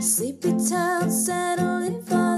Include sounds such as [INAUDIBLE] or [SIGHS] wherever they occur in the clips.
Sleepy town settling for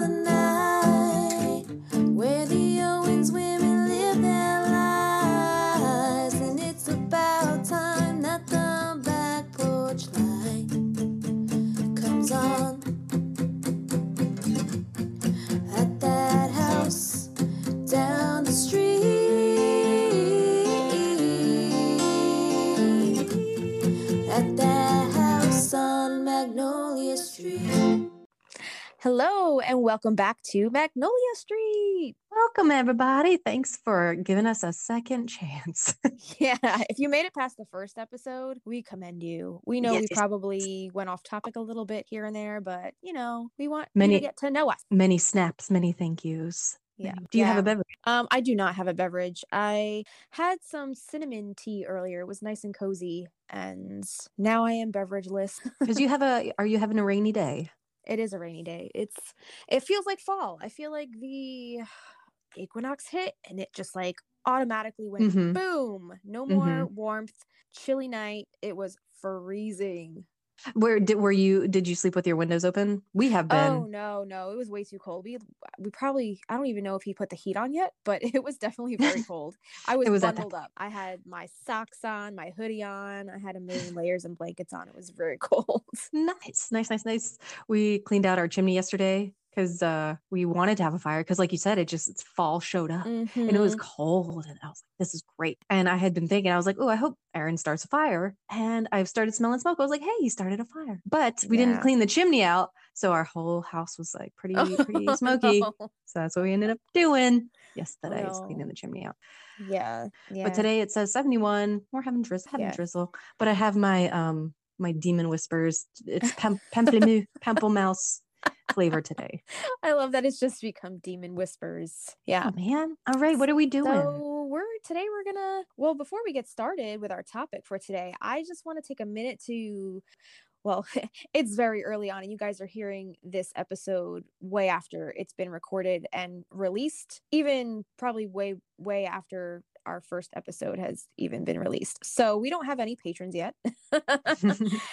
Hello and welcome back to Magnolia Street. Welcome, everybody. Thanks for giving us a second chance. [LAUGHS] Yeah, if you made it past the first episode, we commend you. We know Yes, we probably went off topic a little bit here and there, but you know, we want you Many- to get to know us. many snaps, many thank yous. Yeah. Do you have a beverage? Um, I do not have a beverage. I had some cinnamon tea earlier. It was nice and cozy, and now I am beverageless. [LAUGHS] Because you have a. Are you having a rainy day? It is a rainy day. It's it feels like fall. I feel like the [SIGHS] equinox hit and it just like automatically went Mhm. boom. No more warmth. Chilly night. It was freezing. Where did were you? Did you sleep with your windows open? We have oh, been. Oh no, no, it was way too cold. We we probably I don't even know if he put the heat on yet, but [LAUGHS] it was definitely [LAUGHS] very cold. I was, was bundled up. I had my socks on, my hoodie on. I had a million layers and blankets on. It was very [LAUGHS] cold. Nice, nice, nice, nice. We cleaned out our chimney yesterday because uh, we wanted to have a fire. Because, like you said, it just it's fall showed up and it was Mhm. cold, and I was like, "This is great." And I had been thinking, I was like, "Oh, I hope Aaron starts a fire." And I've started smelling smoke. I was like, "Hey, he started a fire," but we Yeah. didn't clean the chimney out, so our whole house was like pretty, pretty Oh, [LAUGHS] smoky. no. So that's what we ended up doing yesterday, is no. cleaning the chimney out. Yeah, yeah. But today it says 71. We're having drizzle, having Yeah. drizzle. But I have my um my demon whispers. It's pem- pamplemou- pamplemousse flavor today. I love that it's just become demon whispers. Yeah. Oh man. All right, what are we doing? So we're today we're gonna well before we get started with our topic for today, I just want to take a minute to well, [LAUGHS] it's very early on, and you guys are hearing this episode way after it's been recorded and released, even probably way, way after our first episode has even been released. So we don't have any patrons yet. [LAUGHS] but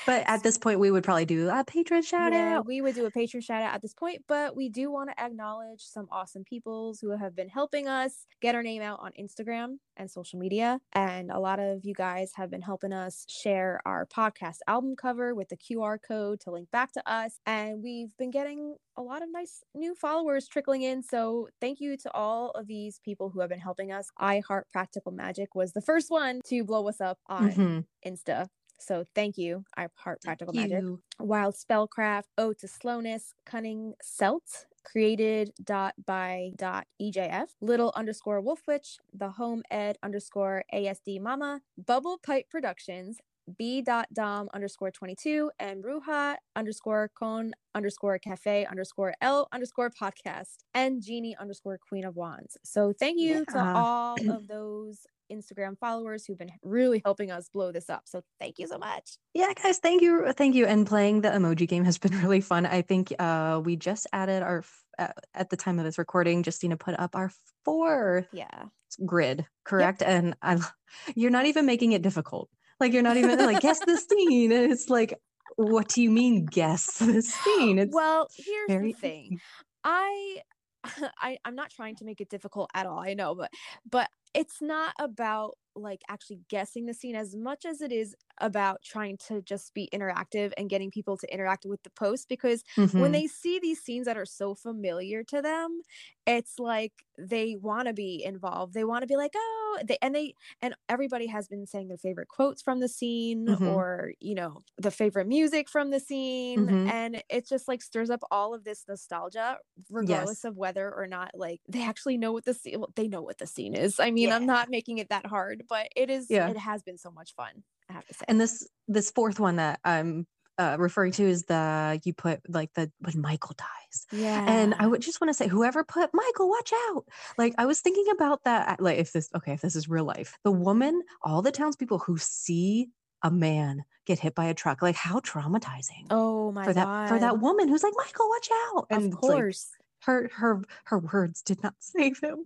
at this point we would probably do a patron shout Yeah, out. we would do a patron shout out at this point, but we do want to acknowledge some awesome peoples who have been helping us get our name out on Instagram and social media. And a lot of you guys have been helping us share our podcast album cover with the QR code to link back to us. And we've been getting a lot of nice new followers trickling in. So thank you to all of these people who have been helping us. I Heart Practical Magic was the first one to blow us up on Mhm. Insta. So thank you, I Heart Practical Magic. You. Wild Spellcraft, Ode to Slowness, Cunning Celt, created dot by dot EJF, Little underscore Wolf Witch, The Home Ed underscore ASD Mama, Bubble Pipe Productions, B dot Dom underscore 22, and Ruha underscore Con underscore Cafe underscore L underscore podcast, and Genie underscore Queen of Wands. So thank you to all [CLEARS THROAT] of those Instagram followers who've been really helping us blow this up. So thank you so much. Yeah, guys, thank you, thank you. And playing the emoji game has been [LAUGHS] really fun. I think uh we just added our uh, at the time of this recording, Justina put up our fourth Yeah. grid, correct? And I, [LAUGHS] you're not even making it difficult. Like you're not even like guess the scene. And it's like, what do you mean guess the scene? It's well, here's very the thing. I [LAUGHS] I I'm not trying to make it difficult at all. I know, but but it's not about like actually guessing the scene as much as it is about trying to just be interactive and getting people to interact with the post because when Mhm. they see these scenes that are so familiar to them it's like they want to be involved they want to be like oh they and they and everybody has been saying their favorite quotes from the scene Mhm. or you know the favorite music from the scene Mhm. and it just like stirs up all of this nostalgia regardless of whether or not like they actually know what the scene well, they know what the scene is i mean i'm not making it that hard but it is Yeah. it has been so much fun i have to say and this this fourth one that I'm uh, referring to is the you put like the when Michael dies. yeah And I would just want to say, whoever put Michael, watch out. Like I was thinking about that. Like if this, okay, if this is real life, the woman, all the townspeople who see a man get hit by a truck, like how traumatizing oh my for that god for that woman who's like, Michael, watch out. of And like, course her her her words did not [LAUGHS] save him,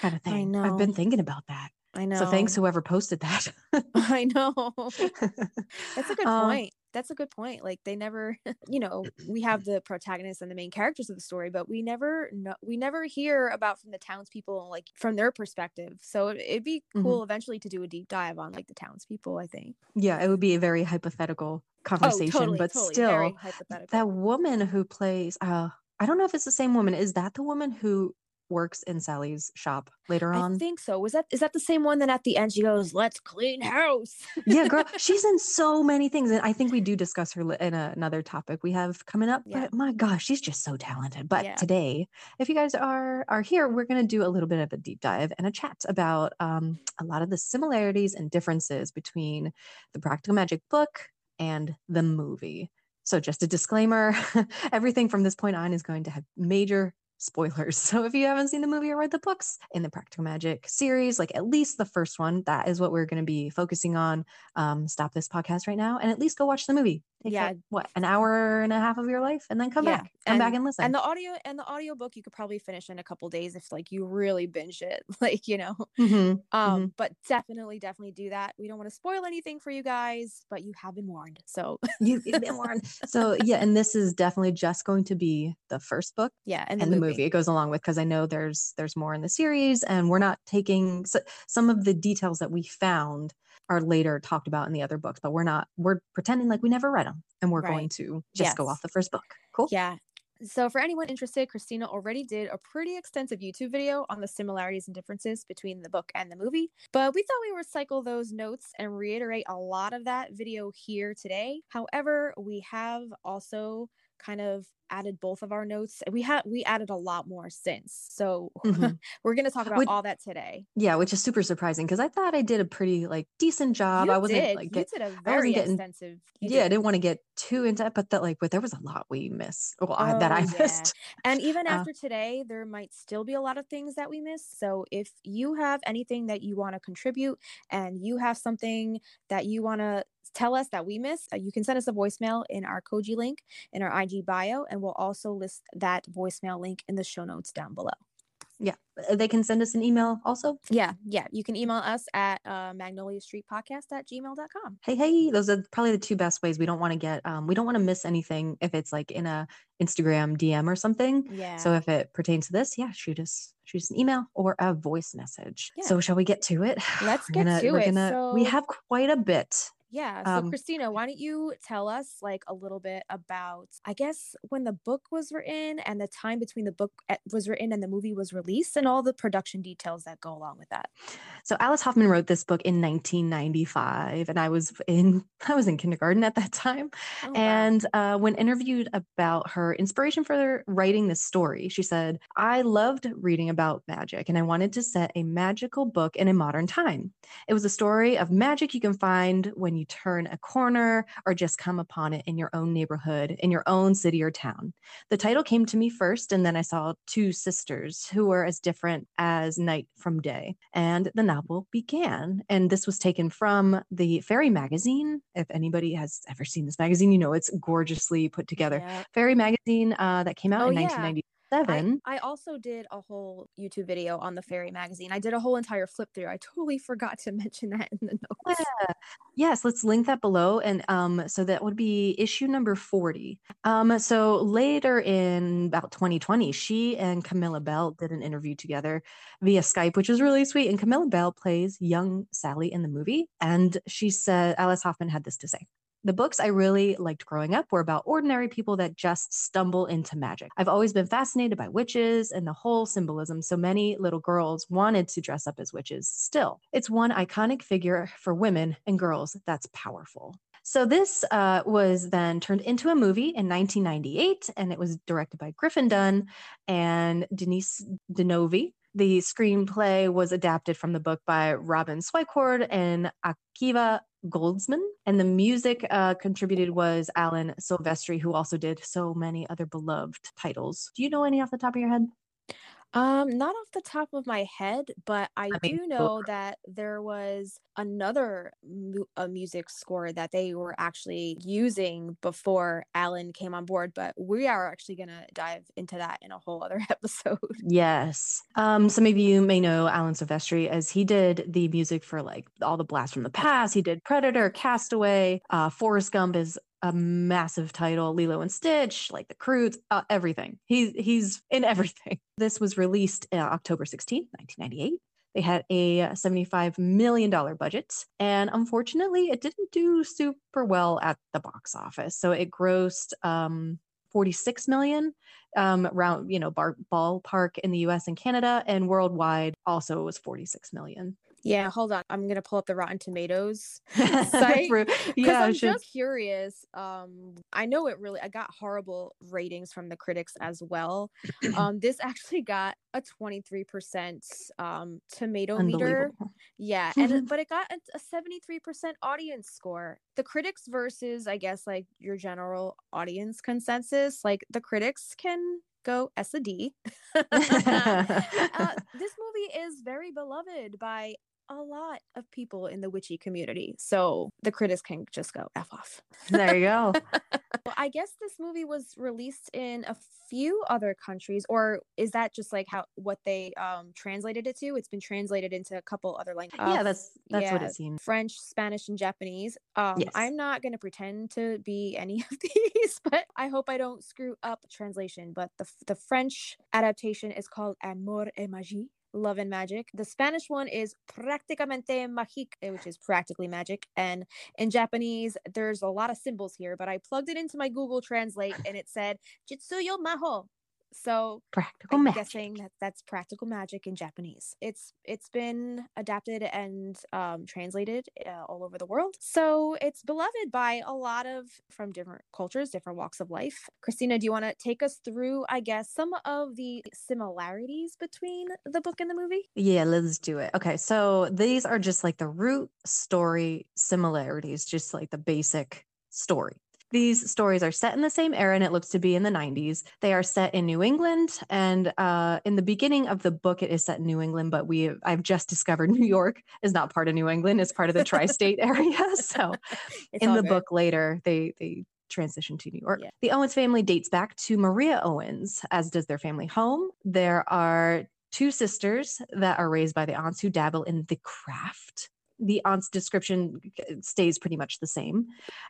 kind of thing I know I've been thinking about that. i know So thanks whoever posted that. [LAUGHS] i [LAUGHS] know that's a good Uh, point that's a good point. Like they never, you know, [CLEARS THROAT] we have the protagonists and the main characters of the story, but we never know, we never hear about from the townspeople, like from their perspective. So it, it'd be Mhm. cool eventually to do a deep dive on like the townspeople. I think. Yeah, it would be a very hypothetical conversation, oh, totally, but totally, still, that woman who plays uh I don't know if it's the same woman. Is that the woman who works in Sally's shop later on. I think so. Was that is that the same one? Then at the end she goes, "Let's clean house." [LAUGHS] yeah, girl, she's in so many things, and I think we do discuss her in a, another topic we have coming up. Yeah. But my gosh, she's just so talented. But Yeah. today, if you guys are are here, we're gonna do a little bit of a deep dive and a chat about um, a lot of the similarities and differences between the Practical Magic book and the movie. So, just a disclaimer: [LAUGHS] everything from this point on is going to have major spoilers. [LAUGHS] So if you haven't seen the movie or read the books in the Practical Magic series, like at least the first one, that is what we're going to be focusing on. Um, stop this podcast right now and at least go watch the movie. Yeah. like, what an hour and a half of your life, and then come Yeah, back, come back and listen. and the audio and the audio book you could probably finish in a couple days if like you really binge it, [LAUGHS] like you know. Mhm, Um, mhm. but definitely, definitely do that. We don't want to spoil anything for you guys, but you have been warned. So [LAUGHS] You've been warned. So yeah, and this is definitely just going to be the first book yeah, and, and the movie. it goes along with because I know there's there's more in the series, and we're not taking so, some of the details that we found are later talked about in the other books, but we're not we're pretending like we never read them, and we're going to just go off the first book. Cool. Yeah. So for anyone interested, Kristina already did a pretty extensive YouTube video on the similarities and differences between the book and the movie. But we thought we would recycle those notes and reiterate a lot of that video here today. However, we have also kind of added both of our notes. We had we added a lot more since. So Mhm. [LAUGHS] we're going to talk about Which- all that today. Yeah, which is super surprising because I thought I did a pretty like decent job. you I wasn't did. like you get, did a I very getting- extensive. yeah, I did. didn't want to get too into it, but that like but there was a lot we missed. Well, I- that Oh, I [LAUGHS] yeah. missed. And even Uh, after today, there might still be a lot of things that we missed. So if you have anything that you want to contribute and you have something that you want to tell us that we missed, uh, you can send us a voicemail in our Koji link in our IG bio, and we'll also list that voicemail link in the show notes down below. Yeah, uh, they can send us an email also. Yeah, yeah. You can email us at uh, magnolia street podcast at gmail.com. hey hey those are probably the two best ways we don't want to get um we don't want to miss anything if it's like in a instagram dm or something Yeah. so if it pertains to this yeah shoot us shoot us an email or a voice message Yeah. so shall we get to it Let's get gonna- to it. gonna- we have quite a bit Yeah. So, Um, Kristina, why don't you tell us like a little bit about, I guess, when the book was written and the time between the book eh, was written and the movie was released and all the production details that go along with that? so alice hoffman wrote this book in 1995 and i was [LAUGHS] in i was in kindergarten at that time Oh, wow. And uh, when interviewed about her inspiration for writing this story, she said, I loved reading about magic and I wanted to set a magical book in a modern time. It was a story of magic you can find when you turn a corner or just come upon it in your own neighborhood, in your own city or town. The title came to me first, and then I saw two sisters who were as different as night from day. And the novel began. And this was taken from the Fairy magazine. If anybody has ever seen this magazine, you know it's gorgeously put together. Yeah. Fairy magazine uh, that came out Oh, in yeah. 1997. I, I also did a whole YouTube video on the Fairy magazine. I did a whole entire flip through. I totally [LAUGHS] forgot to mention that in the notes. Yeah. Yes, let's link that below. And um, so that would be issue number 40. Um, so later in about 2020, she and Camilla Belle did an interview together via Skype, which was really sweet. And Camilla Belle plays young Sally in the movie. And she said, Alice Hoffman had this to say. The books I really liked growing up were about ordinary people that just stumble into magic. I've always been fascinated by witches and the whole symbolism, so many little girls wanted to dress up as witches. Still, it's one iconic figure for women and girls that's powerful. So, this uh, was then turned into a movie in 1998, and it was directed by Griffin Dunne and Denise Di Novi. The screenplay was adapted from the book by Robin Swicord and Akiva Goldsman. And the music uh, contributed was Alan Silvestri, who also did so many other beloved titles. Do you know any off the top of your head? Um, not off the top of my head, but I, mean, do know that there was another mu- a music score that they were actually using before Alan came on board. But we are actually gonna dive into that in a whole other [LAUGHS] episode. Yes. Um, some of you may know Alan Silvestri as he did the music for like all the Blast from the Past. He did Predator, Castaway, uh, Forrest Gump is a massive title, Lilo and Stitch, like The Croods, uh, everything. He's he's in everything. [LAUGHS] This was released uh, October 16, 1998. They had a $75 million budget, and unfortunately, it didn't do super well at the box office. So it grossed um, 46 million um around you know bar- ballpark in the US and Canada and worldwide also was 46 million. Yeah, hold on. I'm gonna pull up the Rotten Tomatoes [LAUGHS] site. Because yeah, I'm just curious. Um, I know it really. I got horrible ratings from the critics as well. [CLEARS THROAT] Um, this actually got a 23% um tomato meter. Yeah, and [LAUGHS] but it got a, a 73% audience score. The critics versus, I guess, like your general audience consensus. Like the critics can go S a D. [LAUGHS] uh, this movie is very beloved by a lot of people in the witchy community. So the critics can just go F off. there you go. [LAUGHS] Well, I guess this movie was released in a few other countries, or is that just like how what they um translated it to? It's been translated into a couple other languages. yeah, that's that's what yeah, it seemed. French, Spanish, and Japanese. Um, Yes. I'm not going to pretend to be any [LAUGHS] of these, but I hope I don't screw up translation. But the, the French adaptation is called Amour et Magie. Love and Magic. The Spanish one is Prácticamente Magique, eh, which is practically magic. And in Japanese, there's a lot of symbols here, but I plugged it into my Google Translate and it said Jitsuyo Maho. So Practical I'm magic. guessing that that's practical magic in Japanese. It's it's been adapted and um, translated uh, all over the world, so it's beloved by a lot of from different cultures, different walks of life. Kristina, do you want to take us through, I guess, some of the similarities between the book and the movie? Yeah, let's do it. Okay, so these are just like the root story similarities, just like the basic story. These stories are set in the same era and it looks to be in the 90s. They are set in New England and uh, in the beginning of the book it is set in New England, but we I've just discovered [LAUGHS] New York is not part of New England, it's part of the tri-state [LAUGHS] area. So It's in the good. book later they they transition to New York. Yeah. The Owens family dates back to Maria Owens, as does their family home. There are two sisters that are raised by the aunts who dabble in the craft. The aunt's description stays pretty much the same.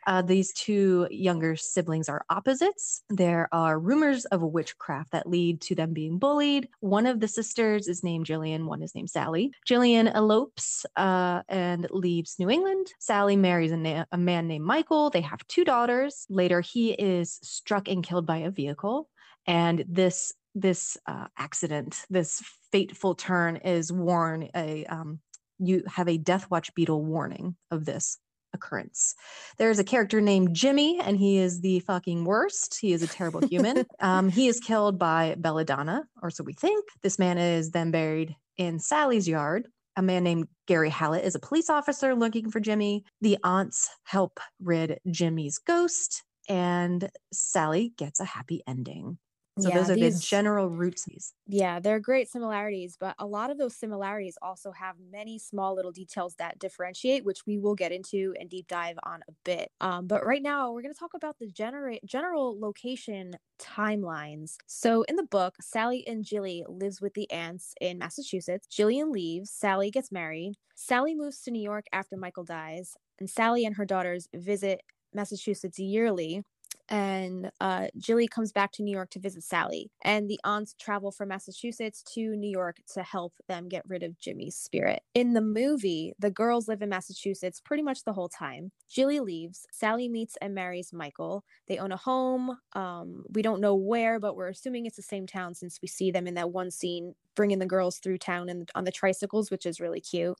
Uh, these two younger siblings are opposites. There are rumors of witchcraft that lead to them being bullied. One of the sisters is named Jillian, one is named Sally. Jillian elopes uh, and leaves New England. Sally marries a, na- a man named Michael. They have two daughters. Later, he is struck and killed by a vehicle. And this this uh, accident, this fateful turn, is warn a um, you have a Death Watch beetle warning of this occurrence. There's a character named Jimmy, and he is the fucking worst. He is a terrible human. [LAUGHS] um, he is killed by Belladonna, or so we think. This man is then buried in Sally's yard. A man named Gary Hallet is a police officer looking for Jimmy. The aunts help rid Jimmy's ghost, and Sally gets a happy ending. So Yeah, those are these- the general roots. Yeah, they're great similarities, but a lot of those similarities also have many small little details that differentiate, which we will get into and deep dive on a bit. Um, but right now, we're going to talk about the genera- general location timelines. So in the book, Sally and Jilly lives with the aunts in Massachusetts. Jillian leaves. Sally gets married. Sally moves to New York after Michael dies, and Sally and her daughters visit Massachusetts yearly and uh, Jilly comes back to New York to visit Sally, and the aunts travel from Massachusetts to New York to help them get rid of Jimmy's spirit. In the movie, the girls live in Massachusetts pretty much the whole time. Jilly leaves. Sally meets and marries Michael. They own a home. Um, we don't know where, but we're assuming it's the same town since we see them in that one scene bringing the girls through town and on the tricycles, which is really cute.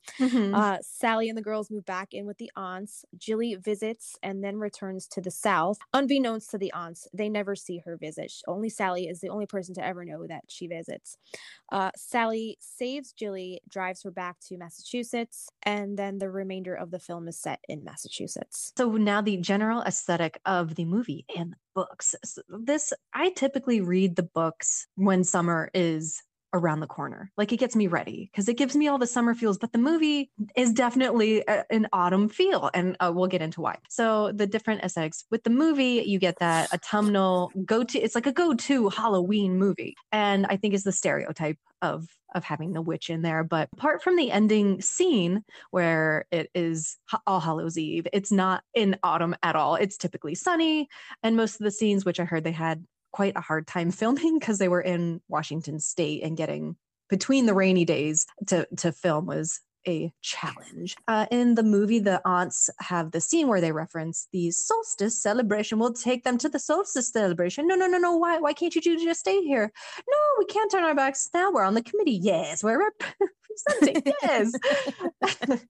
Uh, Sally and the girls move back in with the aunts. Jilly visits and then returns to the south. Unbeknownst to the aunts, they never see her visit. Sh- Only Sally is the only person to ever know that she visits. Uh, Sally saves Jilly, drives her back to Massachusetts, and then the remainder of the film is set in Massachusetts. So now the general aesthetic of the movie and books. S- This I typically read the books when summer is around the corner. Like it gets me ready because it gives me all the summer feels, but the movie is definitely a, an autumn feel. And uh, we'll get into why. So the different aesthetics with the movie, you get that autumnal go to, it's like a go to Halloween movie. And I think is the stereotype of of having the witch in there but apart from the ending scene where it is all hallows eve it's not in autumn at all it's typically sunny and most of the scenes which i heard they had quite a hard time [LAUGHS] filming because they were in Washington state and getting between the rainy days to to film was a challenge. Uh, in the movie, the aunts have the scene where they reference the solstice celebration. We'll take them to the solstice celebration. No, no, no, no. Why? Why can't you just stay here? No, we can't turn our backs now. We're on the committee. Yes, we're representing. [LAUGHS] yes. [LAUGHS]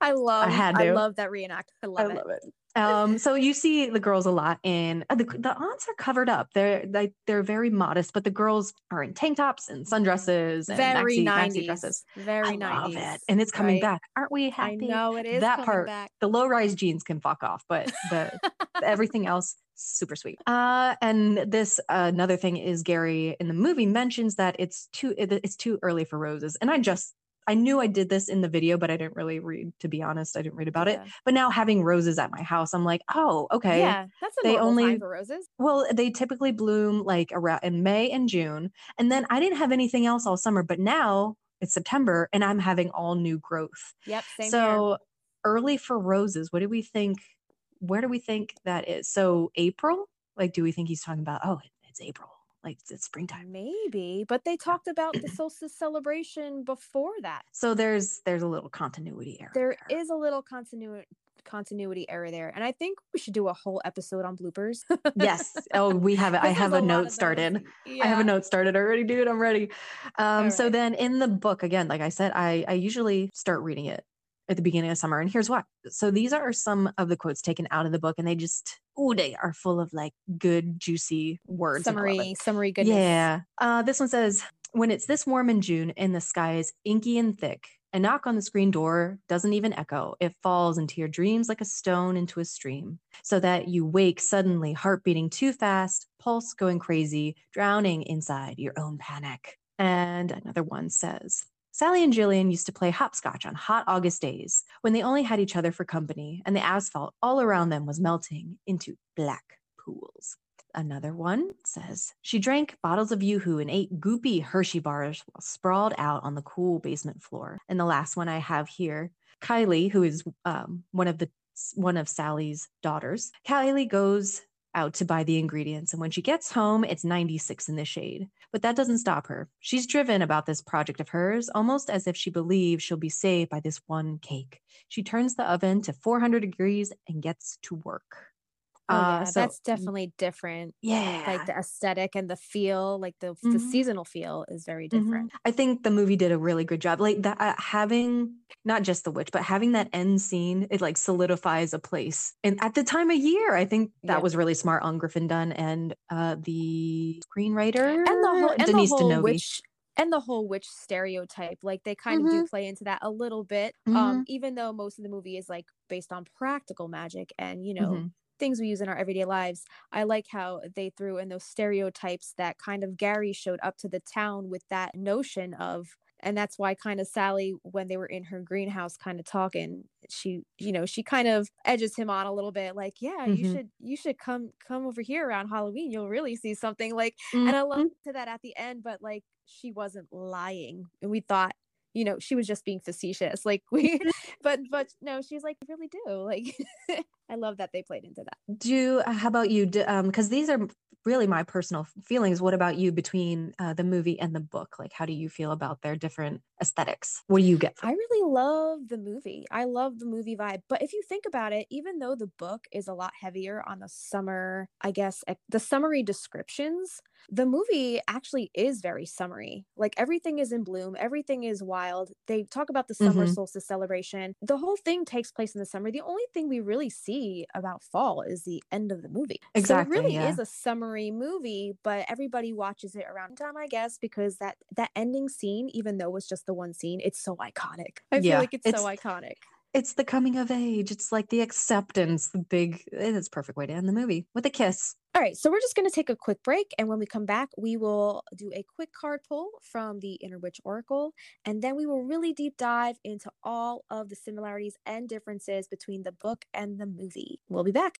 I love. I, had I to. love that reenact. I love I it. love it. Um, so you see the girls a lot in uh, the the aunts are covered up. They're like they're very modest, but the girls are in tank tops and sundresses and Very maxi, maxi dresses. Very I love it, and it's coming right? back. Aren't we happy? I know it is that part. back. The low rise jeans can fuck off, but the [LAUGHS] everything else super sweet. Uh, and this uh, another thing is Gary in the movie mentions that it's too it- it's too early for roses, and I just. I knew I did this in the video, but I didn't really read, to be honest. I didn't read about it. But now having roses at my house, I'm like, oh, okay. Yeah, that's a They only- time for roses. Well, they typically bloom like around in May and June. And then I didn't have anything else all summer, but now it's September and I'm having all new growth. Yep, same here. so early for roses, what do we think? Where do we think that is? So April? Like, do we think he's talking about, oh, it's April, like it's, springtime? Maybe, but they talked about the [CLEARS THROAT] solstice celebration before that. So there's there's a little continuity error. There is a little continuity continuity error there, and I think we should do a whole episode on bloopers. yes. Oh, we have [LAUGHS] it. I have there's a note started. I have a note started already, dude. I'm ready. Um, so then in the book, again, like I said, I, I usually start reading it at the beginning of summer. And here's why. So these are some of the quotes taken out of the book, and they just, oh, they are full of like good, juicy words. and I love it. Summary, summary goodness. Yeah. Uh, this one says, when it's this warm in June and the sky is inky and thick, a knock on the screen door doesn't even echo. It falls into your dreams like a stone into a stream, so that you wake suddenly, heart beating too fast, pulse going crazy, drowning inside your own panic. And another one says, Sally and Jillian used to play hopscotch on hot August days when they only had each other for company, and the asphalt all around them was melting into black pools. Another one says she drank bottles of Yoo-Hoo and ate goopy Hershey bars while sprawled out on the cool basement floor. And the last one I have here, Kylie, who is um, one of the one of Sally's daughters. Kylie goes out to buy the ingredients, and when she gets home, it's 96 in the shade. But that doesn't stop her. She's driven about this project of hers, almost as if she believes she'll be saved by this one cake. She turns the oven to 400 degrees and gets to work. Oh, Uh, so- that's definitely different. yeah. Like the aesthetic and the feel, like the the Mhm. seasonal feel is very Mhm. different. I think the movie did a really good job. Like that, uh, having not just the witch, but having that end scene, it like solidifies a place. And at the time of year, I think that Yeah. was really smart on Griffin Dunne and uh, the screenwriter And the whole and Denise the whole witch and the whole witch stereotype. Like they kind of do play into that a little bit. Um, even though most of the movie is like based on practical magic and you know Mhm. Things we use in our everyday lives. I like how they threw in those stereotypes that kind of Gary showed up to the town with that notion of and that's why kind of Sally when they were in her greenhouse kind of talking she you know she kind of edges him on a little bit like yeah you Mhm. should you should come come over here around Halloween you'll really see something like and I love Mhm. to that at the end but like she wasn't lying and we thought you know she was just being facetious like we [LAUGHS] but but no she's like really do like [LAUGHS] I love that they played into that Do uh, how about you? Do, um, because these are really my personal feelings. What about you between uh, the movie and the book? Like, how do you feel about their different aesthetics? What do you get? From I really love the movie. I love the movie vibe. But if you think about it, even though the book is a lot heavier on the summer, I guess, the summary descriptions, the movie actually is very summary. Like everything is in bloom, everything is wild. They talk about the summer Mhm. solstice celebration. The whole thing takes place in the summer. The only thing we really see about fall is the end of the movie. Exactly, So it really yeah. is a summary movie, but everybody watches it around time, I guess, because that that ending scene, even though it's just the one scene, it's so iconic. I feel like it's, it's- so iconic. it's the coming of age. It's like the acceptance, the big. It's perfect way to end the movie with a kiss. All right, so we're just going to take a quick break. And when we come back, we will do a quick card pull from the Inner Witch Oracle. And then we will really deep dive into all of the similarities and differences between the book and the movie. We'll be back.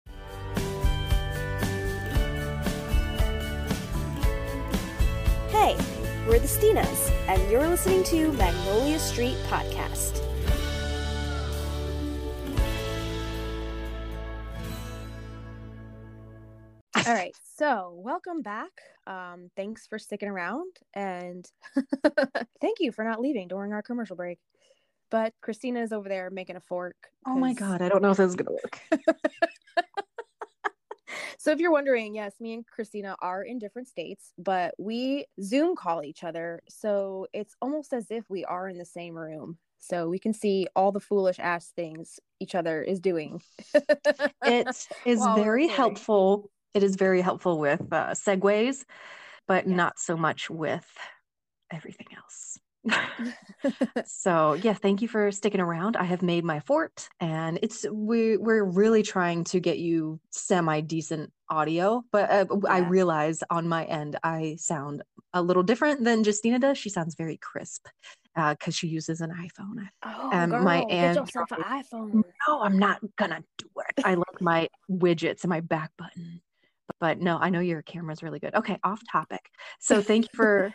Hey, we're the Stinas, and you're listening to Magnolia Street Podcast. All right, so welcome back. Um, thanks for sticking around, and [LAUGHS] thank you for not leaving during our commercial break. But Kristina is over there making a fork. Oh my god, I don't know if this is gonna work. [LAUGHS] So if you're wondering, yes, me and Kristina are in different states, but we Zoom call each other. So it's almost as if we are in the same room. So we can see all the foolish ass things each other is doing. [LAUGHS] It is very helpful. It is very helpful with uh, segues, but Yes. not so much with everything else. [LAUGHS] [LAUGHS] so yeah, thank you for sticking around. I have made my fort, and it's we we're really trying to get you semi decent audio. But uh, I realize on my end I sound a little different than Justina does. She sounds very crisp because she uses an iPhone. oh, Um, girl, my get yourself an iPhone. no, I'm not gonna do it. I like my widgets and my back button. But no, I know your camera's really good. Okay, off topic. So thank you [LAUGHS] for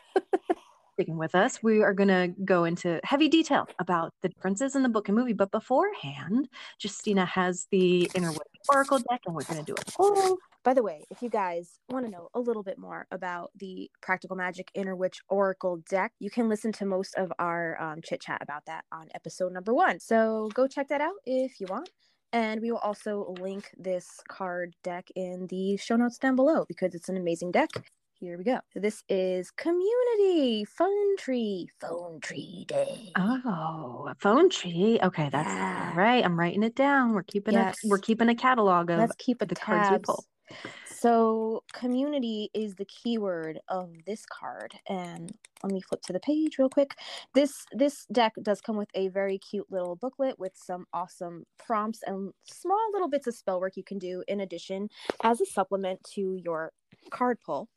sticking with us. We are gonna go into heavy detail about the differences in the book and movie. But beforehand, Justina has the Inner Witch Oracle deck, and we're gonna do a poll. By the way, if you guys want to know a little bit more about the Practical Magic Inner Witch Oracle deck, you can listen to most of our um, chit chat about that on episode number one. So go check that out if you want. And we will also link this card deck in the show notes down below because it's an amazing deck. Here we go. This is Community Phone Tree, Phone Tree Day. Oh, a phone tree. Okay, that's Yeah. all right. I'm writing it down. We're keeping Yes. a we're keeping a catalog of Let's keep a the cards we pull. So, community is the keyword of this card, and let me flip to the page real quick. This this deck does come with a very cute little booklet with some awesome prompts and small little bits of spell work you can do in addition as a supplement to your card pull.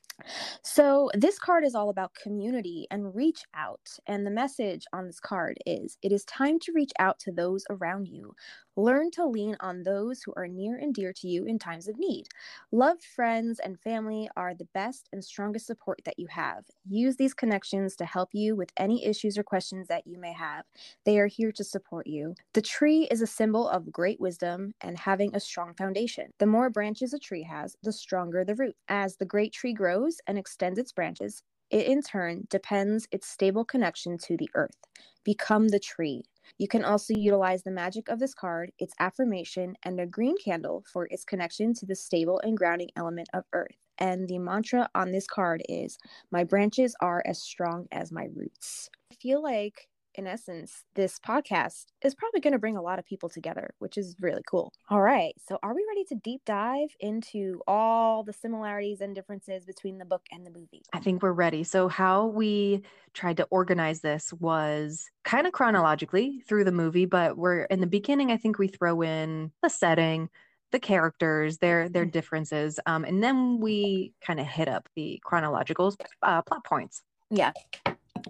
So, this card is all about community and reach out. And the message on this card is it is time to reach out to those around you. Learn to lean on those who are near and dear to you in times of need. Loved friends and family are the best and strongest support that you have. Use these connections to help you with any issues or questions that you may have. They are here to support you. The tree is a symbol of great wisdom and having a strong foundation. The more branches a tree has, the stronger the root. As the great tree grows and extends its branches, it in turn depends its stable connection to the earth. Become the tree. You can also utilize the magic of this card, its affirmation, and a green candle for its connection to the stable and grounding element of earth. And the mantra on this card is My branches are as strong as my roots. I feel like, in essence, this podcast is probably going to bring a lot of people together, which is really cool. All right. So, are we ready to deep dive into all the similarities and differences between the book and the movie? I think we're ready. So, how we tried to organize this was kind of chronologically through the movie, but we're in the beginning. I think we throw in the setting, the characters, their their differences, um, and then we kind of hit up the chronological uh, plot points. Yeah.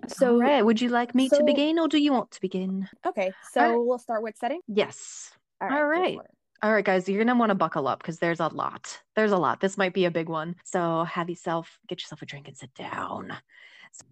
So, So, All right, would you like me to begin, or do you want to begin? okay. So, right. we'll start with setting. Yes. All All right. for it. All right, guys, you're gonna want to buckle up because there's a lot. There's a lot. This might be a big one. So have yourself get yourself a drink and sit down.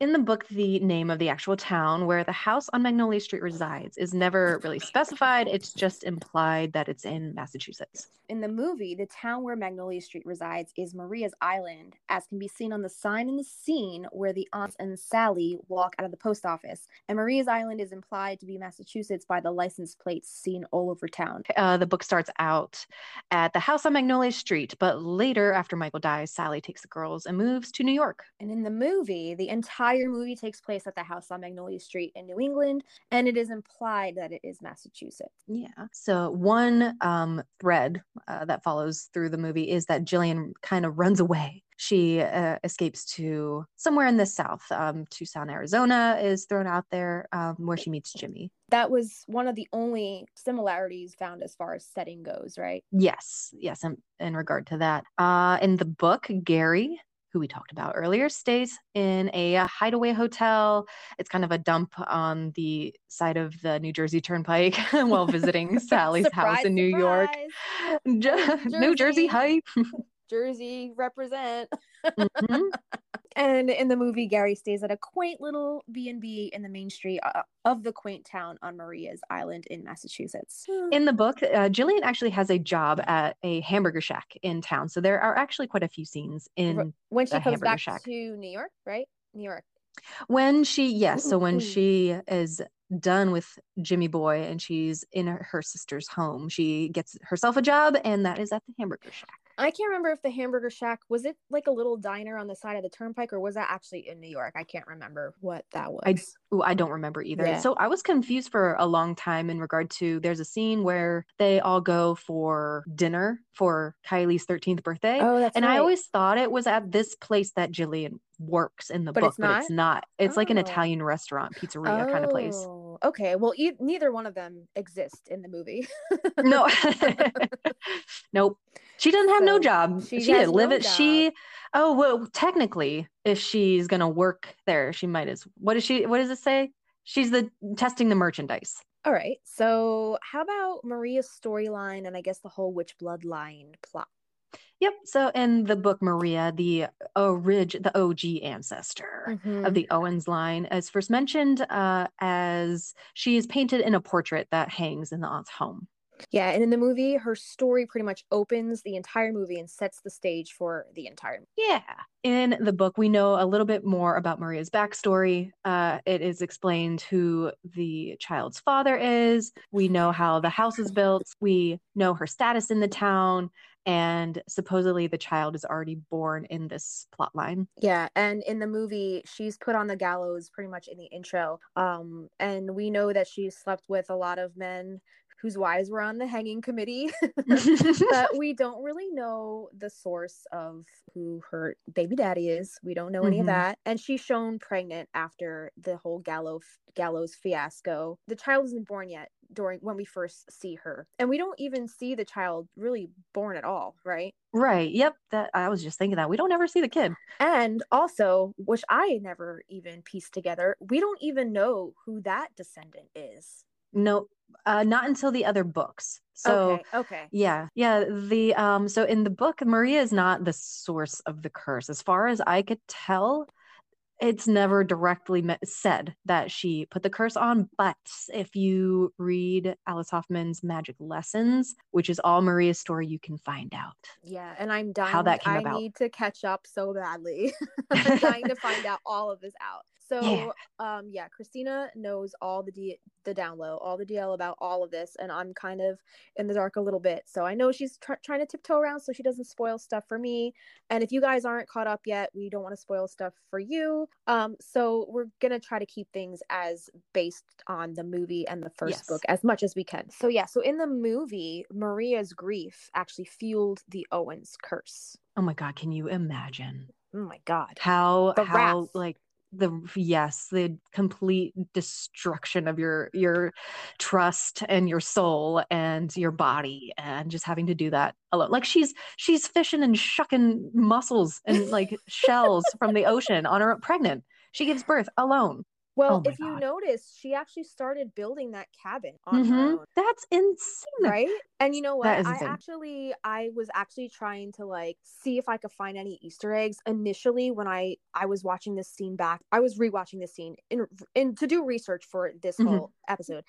In the book, the name of the actual town where the house on Magnolia Street resides is never really specified. It's just implied that it's in Massachusetts. In the movie, the town where Magnolia Street resides is Maria's Island, as can be seen on the sign in the scene where the aunts and Sally walk out of the post office. And Maria's Island is implied to be Massachusetts by the license plates seen all over town. Uh, the book starts out at the house on Magnolia Street, but later, after Michael dies, Sally takes the girls and moves to New York. And in the movie, the entire movie takes place at the house on Magnolia Street in New England, and it is implied that it is Massachusetts. Yeah. So one um, thread uh, that follows through the movie is that Jillian kind of runs away she uh, escapes to somewhere in the south. Um, Tucson, Arizona is thrown out there um, where she meets Jimmy. That was one of the only similarities found as far as setting goes, right? Yes, yes, in, in regard to that. Uh, in the book, Gary, who we talked about earlier, stays in a hideaway hotel. It's kind of a dump on the side of the New Jersey Turnpike [LAUGHS] while visiting [LAUGHS] Sally's house in New York. surprise. [LAUGHS] Ju- New Jersey Jersey. hype. Jersey represent. Mhm. And in the movie, Gary stays at a quaint little B and B in the main street uh, of the quaint town on Maria's Island in Massachusetts. In the book, uh, Jillian actually has a job at a hamburger shack in town. So there are actually quite a few scenes in when she comes back shack. to New York, right? New York. when she, yes, so when she is done with Jimmy Boy and she's in her, her sister's home, she gets herself a job, and that is at the hamburger shack. I can't remember if the hamburger shack was it like a little diner on the side of the turnpike or was that actually in New York? I can't remember what that was. I Ooh, I don't remember either. Yeah. So I was confused for a long time in regard to there's a scene where they all go for dinner for Kylie's 13th birthday. oh, that's and right. I always thought it was at this place that Jillian works in the But book, it's but it's not. It's like an Oh. Italian restaurant, pizzeria kind of place. Oh, Okay, well, e- neither one of them exist in the movie. No, [LAUGHS] [LAUGHS] nope. She doesn't have no job. she She, didn't live no it. She, oh well, technically, if she's gonna work there, she might as. What is she? What does it say? She's the testing the merchandise. All right, so how about Maria's storyline and I guess the whole witch bloodline plot? Yep. So in the book, Maria, the orig, the OG ancestor Mm-hmm. of the Owens line, is first mentioned uh, as she is painted in a portrait that hangs in the aunt's home. Yeah, and in the movie, her story pretty much opens the entire movie and sets the stage for the entire movie. Yeah. In the book, we know a little bit more about Maria's backstory. Uh, it is explained who the child's father is. We know how the house is built. We know her status in the town. And supposedly the child is already born in this plot line. Yeah, and in the movie, she's put on the gallows pretty much in the intro. Um, and we know that she slept with a lot of men whose wives were on the hanging committee. [LAUGHS] [LAUGHS] but we don't really know the source of who her baby daddy is. We don't know any of Mhm. that. And she's shown pregnant after the whole gallows gallows fiasco. The child isn't born yet during when we first see her. And we don't even see the child really born at all, right? Right. Yep. That I was just thinking that. We don't ever see the kid. And also, which I never even pieced together, we don't even know who that descendant is. No, uh, not until the other books. So okay, okay. Yeah, yeah. The um, so in the book, Maria is not the source of the curse. As far as I could tell, it's never directly me- said that she put the curse on. But if you read Alice Hoffman's Magic Lessons, which is all Maria's story, you can find out. Yeah, and I'm dying. How that came I about. need to catch up so badly. [LAUGHS] I'm [LAUGHS] dying to find out all of this out. So, Yeah. um, yeah, Kristina knows all the D- the down low, all the DL about all of this, and I'm kind of in the dark a little bit. So I know she's tr- trying to tiptoe around so she doesn't spoil stuff for me. And if you guys aren't caught up yet, we don't want to spoil stuff for you. Um, so we're gonna try to keep things as based on the movie and the first Yes. book as much as we can. So yeah, so in the movie, Maria's grief actually fueled the Owens curse. Oh my God, can you imagine Oh my god. how The how wrath. like the yes the complete destruction of your your trust and your soul and your body and just having to do that alone. Like she's she's fishing and shucking mussels and like shells from the ocean on her pregnant. She gives birth alone Well, Oh if you notice, she actually started building that cabin on her Mhm. own. that's insane Right? And you know what? I actually I was actually trying to like see if I could find any Easter eggs initially when I I was watching this scene back. I was rewatching this scene in in to do research for this Mhm. whole episode.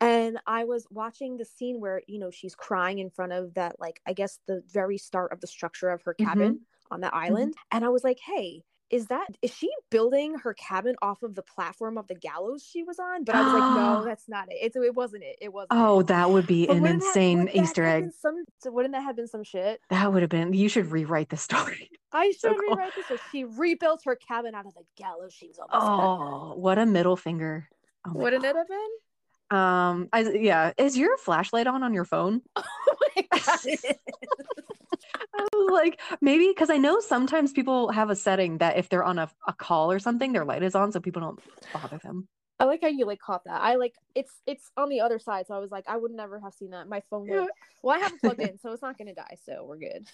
And I was watching the scene where, you know, she's crying in front of that like I guess the very start of the structure of her Mhm. cabin on the island. And I was like, "Hey, is that is she building her cabin off of the platform of the gallows she was on?" But I was like, "No, [GASPS] that's not it. It's, it wasn't it. It wasn't." oh it. that would be But an insane that easter egg Some so wouldn't that have been some shit? that would have been you should rewrite the [LAUGHS] story I So should cool. rewrite this. So she rebuilt her cabin out of the gallows she was on. oh what a middle finger oh wouldn't God. it have been? Um, I yeah, is your flashlight on on your phone? [LAUGHS] Oh my god! [LAUGHS] I was like maybe because I know sometimes people have a setting that if they're on a, a call or something, their light is on so people don't bother them. I like how you like caught that. I like it's it's on the other side, so I was like, I would never have seen that. My phone. [LAUGHS] Well, I have it plugged in, so it's not gonna die, so we're good.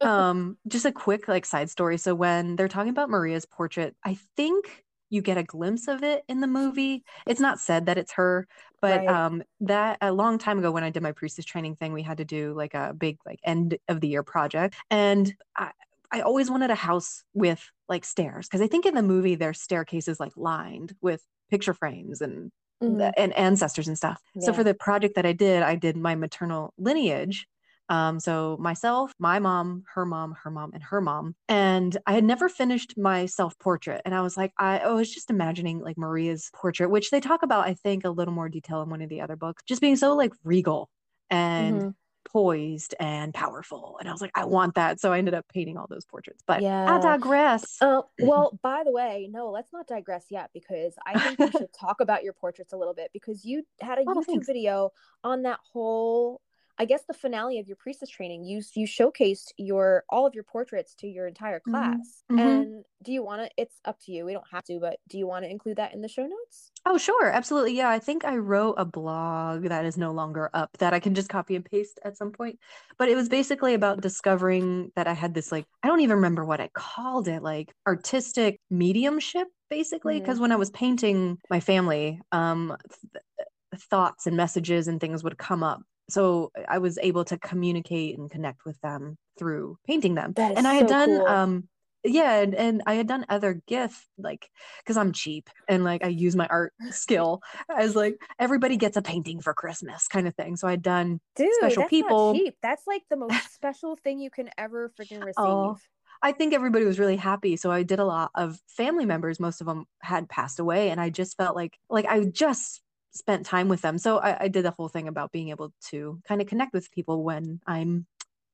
um just a quick like side story so when they're talking about maria's portrait i think you get a glimpse of it in the movie it's not said that it's her but Right. um that a long time ago when i did my priestess training thing we had to do like a big like end of the year project and i I always wanted a house with like stairs because I think in the movie there's staircases like lined with picture frames and Mhm. and ancestors and stuff. So for the project that I did, I did my maternal lineage. Um, so myself, my mom, her mom, her mom, and her mom. And I had never finished my self portrait. And I was like, I, I was just imagining like Maria's portrait, which they talk about, I think, a little more detail in one of the other books, just being so like regal and Mhm. poised and powerful. And I was like, I want that. So I ended up painting all those portraits. But Yeah. I digress. Uh, [CLEARS THROAT] well, by the way, no, let's not digress yet because I think we [LAUGHS] should talk about your portraits a little bit because you had a Oh, YouTube thanks. video on that whole. I guess the finale of your priestess training, you you showcased your all of your portraits to your entire Mhm. class. Mhm. And do you want to? It's up to you. We don't have to, but do you want to include that in the show notes? Oh, sure. Absolutely. Yeah. I think I wrote a blog that is no longer up that I can just copy and paste at some point. But it was basically about discovering that I had this, like, I don't even remember what I called it, like artistic mediumship, basically. Because when I was painting my family, um, th- thoughts and messages and things would come up. So I was able to communicate and connect with them through painting them. And I had so done, cool. um, yeah, and, and I had done other gift like because I'm cheap and like I use my art [LAUGHS] skill as like everybody gets a painting for Christmas kind of thing. So I'd done Dude, special people. cheap. That's like the most [LAUGHS] special thing you can ever freaking receive. Oh, I think everybody was really happy. So I did a lot of family members. Most of them had passed away, and I just felt like like I just spent time with them. So I, I did the whole thing about being able to kind of connect with people when I'm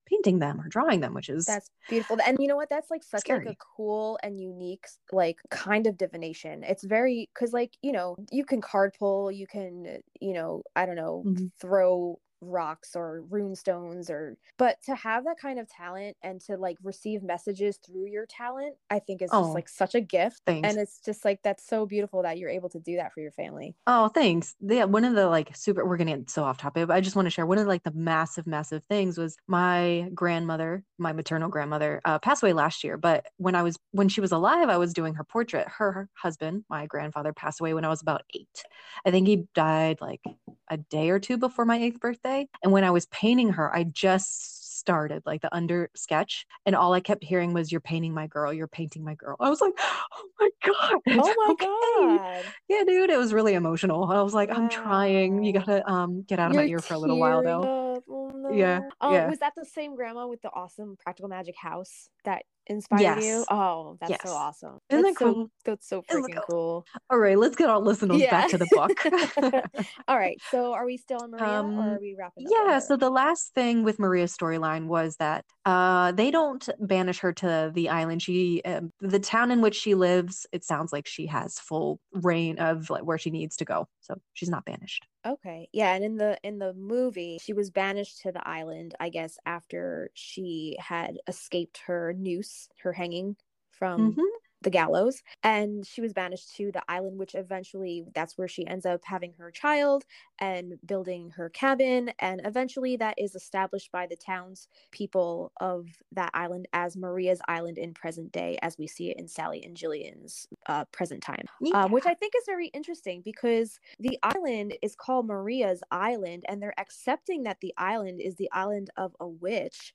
painting them or drawing them, which is That's beautiful. And you know what? That's like such like a cool and unique like kind of divination. It's very cuz like, you know, you can card pull, you can, you know, I don't know, Mhm. throw rocks or rune stones or but to have that kind of talent and to like receive messages through your talent, I think is just Oh, like such a gift. thanks. And it's just like that's so beautiful that you're able to do that for your family. Oh, thanks. Yeah, one of the like super we're gonna get so off topic, but I just want to share one of like the massive, massive things was my grandmother, my maternal grandmother, uh, passed away last year. But when I was when she was alive, I was doing her portrait. Her husband, my grandfather, passed away when I was about eight. I think he died like a day or two before my eighth birthday. And when I was painting her, I just started like the under sketch, and all I kept hearing was, "You're painting my girl. You're painting my girl." I was like, "Oh my god!" Oh my okay." god. Yeah, dude, it was really emotional. I was like, I'm trying. You gotta um get out of You're my ear for a little while though. Oh, Yeah. Um, yeah. was that the same grandma with the awesome practical magic house that inspired you? Oh, that's Yes. so awesome. Isn't that's that so cool? that's so Isn't that freaking cool. All right, let's get our listeners Yeah. back to the book. [LAUGHS] [LAUGHS] All right. So are we still on Maria or Um, are we wrapping up? yeah, so the last thing with Maria's storyline was that uh they don't banish her to the island. She um, the town in which she lives, it sounds like she has full reign of like where she needs to go. So she's not banished. Okay. Yeah, and in the in the movie, she was banished to the island, I guess, after she had escaped her noose, her hanging from Mhm. The gallows and she was banished to the island which eventually that's where she ends up having her child and building her cabin and eventually that is established by the towns people of that island as maria's island in present day as we see it in sally and jillian's uh, present time um, which i think is very interesting because the island is called maria's island and they're accepting that the island is the island of a witch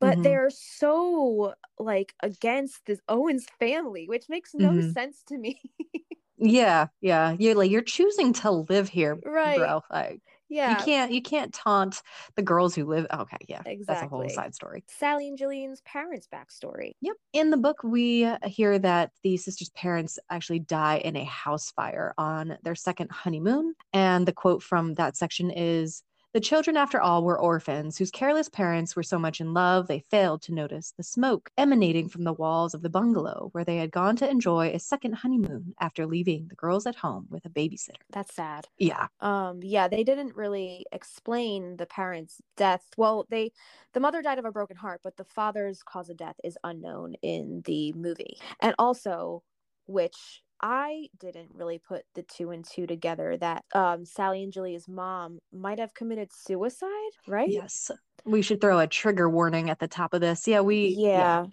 but Mhm. they're so like against this Owens family, which makes no Mhm. sense to me. [LAUGHS] Yeah, yeah. You're like you're choosing to live here, right. bro. Like Yeah. you can't you can't taunt the girls who live okay yeah exactly. that's a whole side story Sally and Jillian's parents' backstory. yep in the book we hear that the sisters parents actually die in a house fire on their second honeymoon and the quote from that section is The children, after all, were orphans whose careless parents were so much in love they failed to notice the smoke emanating from the walls of the bungalow where they had gone to enjoy a second honeymoon after leaving the girls at home with a babysitter. That's sad. Yeah. Um, yeah, they didn't really explain the parents' death. Well, they the mother died of a broken heart, but the father's cause of death is unknown in the movie. And also, which I didn't really put the two and two together that um, Sally and Jilly's mom might have committed suicide, right? Yes. We should throw a trigger warning at the top of this. Yeah, we Yeah.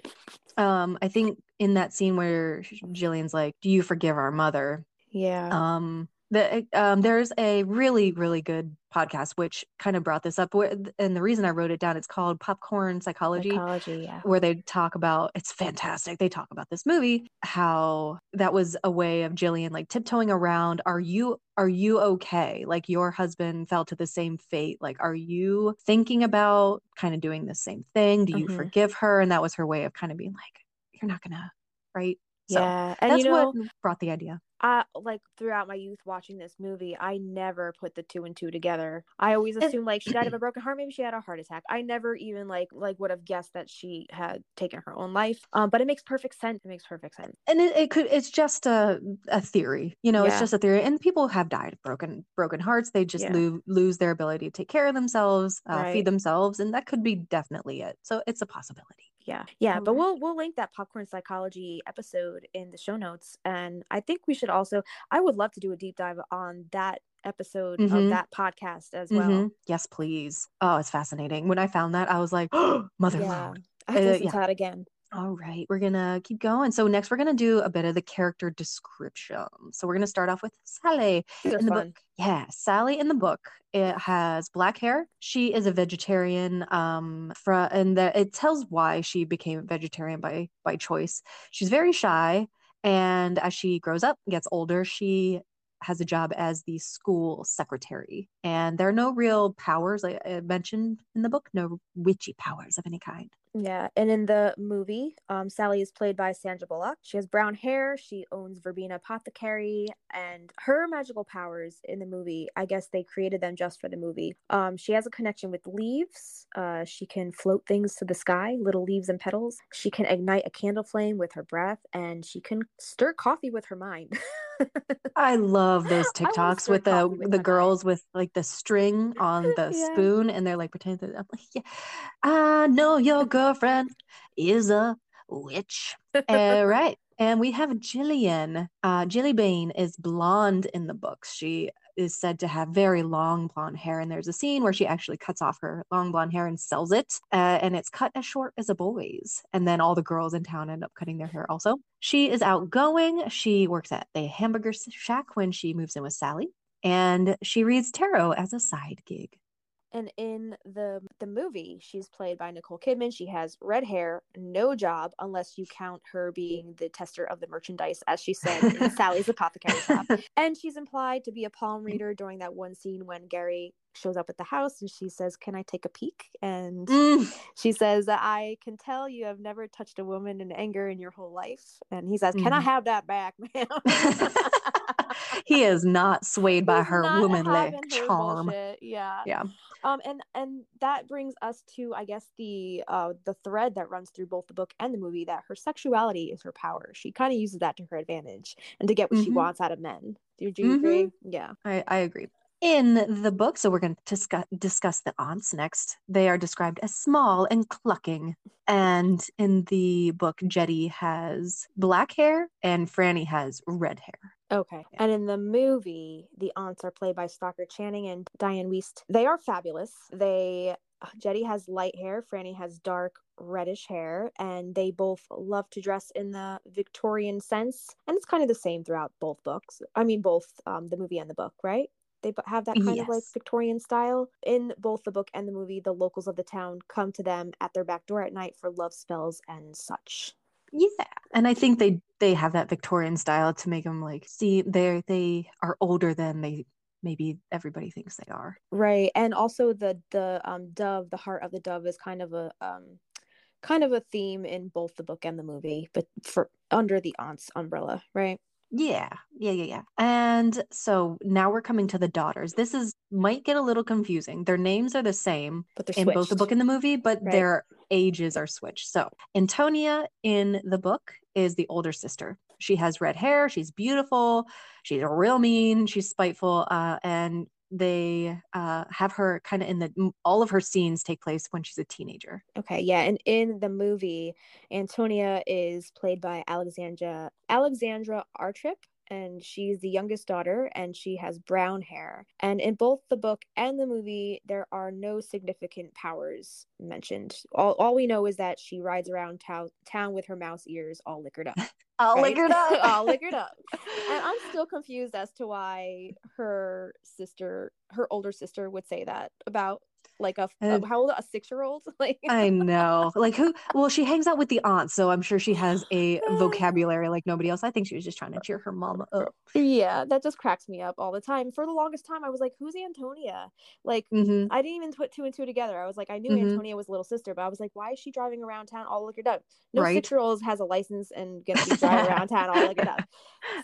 Um, I think in that scene where Jillian's like, "Do you forgive our mother?" Yeah. Um, the um, there's a really really good podcast which kind of brought this up, and the reason I wrote it down, it's called Popcorn Psychology. Psychology, yeah. where they talk about it's fantastic. They talk about this movie, how that was a way of Jillian like tiptoeing around. Are you are you okay? Like your husband fell to the same fate. Like, are you thinking about kind of doing the same thing? Do you Mhm. forgive her? And that was her way of kind of being like, you're not gonna, right? So yeah. And that's you know, what brought the idea. I like throughout my youth watching this movie, I never put the two and two together. I always assumed like she died of a [CLEARS THROAT] broken heart, maybe she had a heart attack. I never even like like would have guessed that she had taken her own life. Um, but it makes perfect sense. It makes perfect sense. and it, it could it's just a a theory you know it's just a theory and people have died of broken broken hearts they just Yeah. lose lose their ability to take care of themselves uh, Right. feed themselves and that could be definitely it so it's a possibility Yeah. Yeah. But we'll we'll link that popcorn psychology episode in the show notes. And I think we should also I would love to do a deep dive on that episode Mhm. of that podcast as well. Mhm. yes please oh it's fascinating when i found that i was like oh [GASPS] mother Yeah. I have to Uh, yeah. to that again. All right we're gonna keep going. So next we're gonna do a bit of the character description. So we're gonna start off with sally in the fun. book yeah sally in the book it has black hair. She is a vegetarian um fra- and the, it tells why she became a vegetarian by by choice. She's very shy and as she grows up and gets older she has a job as the school secretary. And there are no real powers like i mentioned in the book no witchy powers of any kind Yeah, and in the movie, um, Sally is played by Sandra Bullock. She has brown hair. She owns Verbena Apothecary, and her magical powers in the movie, I guess they created them just for the movie. Um, she has a connection with leaves. Uh, she can float things to the sky, little leaves and petals. She can ignite a candle flame with her breath, and she can stir coffee with her mind. [LAUGHS] I love those TikToks with the with the girls with like the string on the [LAUGHS] Yeah. spoon and they're like pretending that I'm like, yeah, I know your girlfriend is a witch. All [LAUGHS] right. And we have Jillian. Uh, Jillian is blonde in the books. She is said to have very long blonde hair. And there's a scene where she actually cuts off her long blonde hair and sells it. Uh, and it's cut as short as a boy's. And then all the girls in town end up cutting their hair also. She is outgoing. She works at the hamburger shack when she moves in with Sally. And she reads tarot as a side gig. And in the the movie, she's played by Nicole Kidman. She has red hair, no job unless you count her being the tester of the merchandise, as she said in [LAUGHS] Sally's apothecary shop. [LAUGHS] And she's implied to be a palm reader during that one scene when Gary shows up at the house and she says, "Can I take a peek?" And Mm. she says, "I can tell you have never touched a woman in anger in your whole life." And he says, "Can I Mhm. have that back, [LAUGHS] ma'am?" he is not swayed by He's her womanly charm. bullshit. Yeah. Yeah. Um, and and that brings us to, I guess, the uh the thread that runs through both the book and the movie that her sexuality is her power. She kind of uses that to her advantage and to get what she Mhm. wants out of men. Do, do you agree? Yeah. I, I agree. In the book, so we're going to discuss, discuss the aunts next. They are described as small and clucking. And in the book, Jetty has black hair and Franny has red hair. Okay. And in the movie, the aunts are played by Stockard Channing and Dianne Wiest. They are fabulous. They Jetty has light hair, Franny has dark reddish hair, and they both love to dress in the Victorian sense. And it's kind of the same throughout both books. I mean, both um, the movie and the book, right? They have that kind of like Victorian style. In both the book and the movie, the locals of the town come to them at their back door at night for love spells and such. Yeah. And I think they they have that Victorian style to make them like see they they are older than they maybe everybody thinks they are. Right. And also the the um dove, the heart of the dove is kind of a um kind of a theme in both the book and the movie, but for under the aunt's umbrella, right? Yeah, yeah, yeah, yeah. And so now we're coming to the daughters. This is might get a little confusing. Their names are the same But in both the book and the movie, but Right. their ages are switched. So Antonia in the book is the older sister. She has red hair. She's beautiful. She's real mean. She's spiteful. Uh, and they uh, have her kind of in the all of her scenes take place when she's a teenager. Okay, yeah, and in the movie, Antonia is played by Alexandra Alexandra Artrip, and she's the youngest daughter, and she has brown hair. And in both the book and the movie, there are no significant powers mentioned. All all we know is that she rides around town town with her mouse ears all liquored up. [LAUGHS] I'll right? her up. [LAUGHS] all liquored up. [LAUGHS] And I'm still confused as to why her sister, her older sister, would say that about like a, Uh, how old a six year old [LAUGHS] like I [LAUGHS] know. Like who? Well, she hangs out with the aunt, so I'm sure she has a [SIGHS] vocabulary like nobody else. I think she was just trying to cheer her mama up. Yeah, that just cracks me up all the time. For the longest time, I was like, "Who's Antonia?" Like, hmm I didn't even put two and two together. I was like, I knew Mhm. Antonia was a little sister, but I was like, why is she driving around town all liquored up? No Right. six year old has a license and gonna be driving around [LAUGHS] town all liquored up.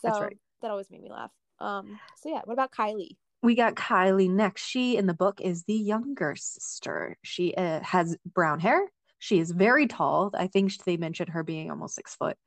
So right. that always made me laugh. Um. So yeah, what about Kylie? We got Kylie next. She in the book is the younger sister. She uh, has brown hair. She is very tall. I think they mentioned her being almost six foot.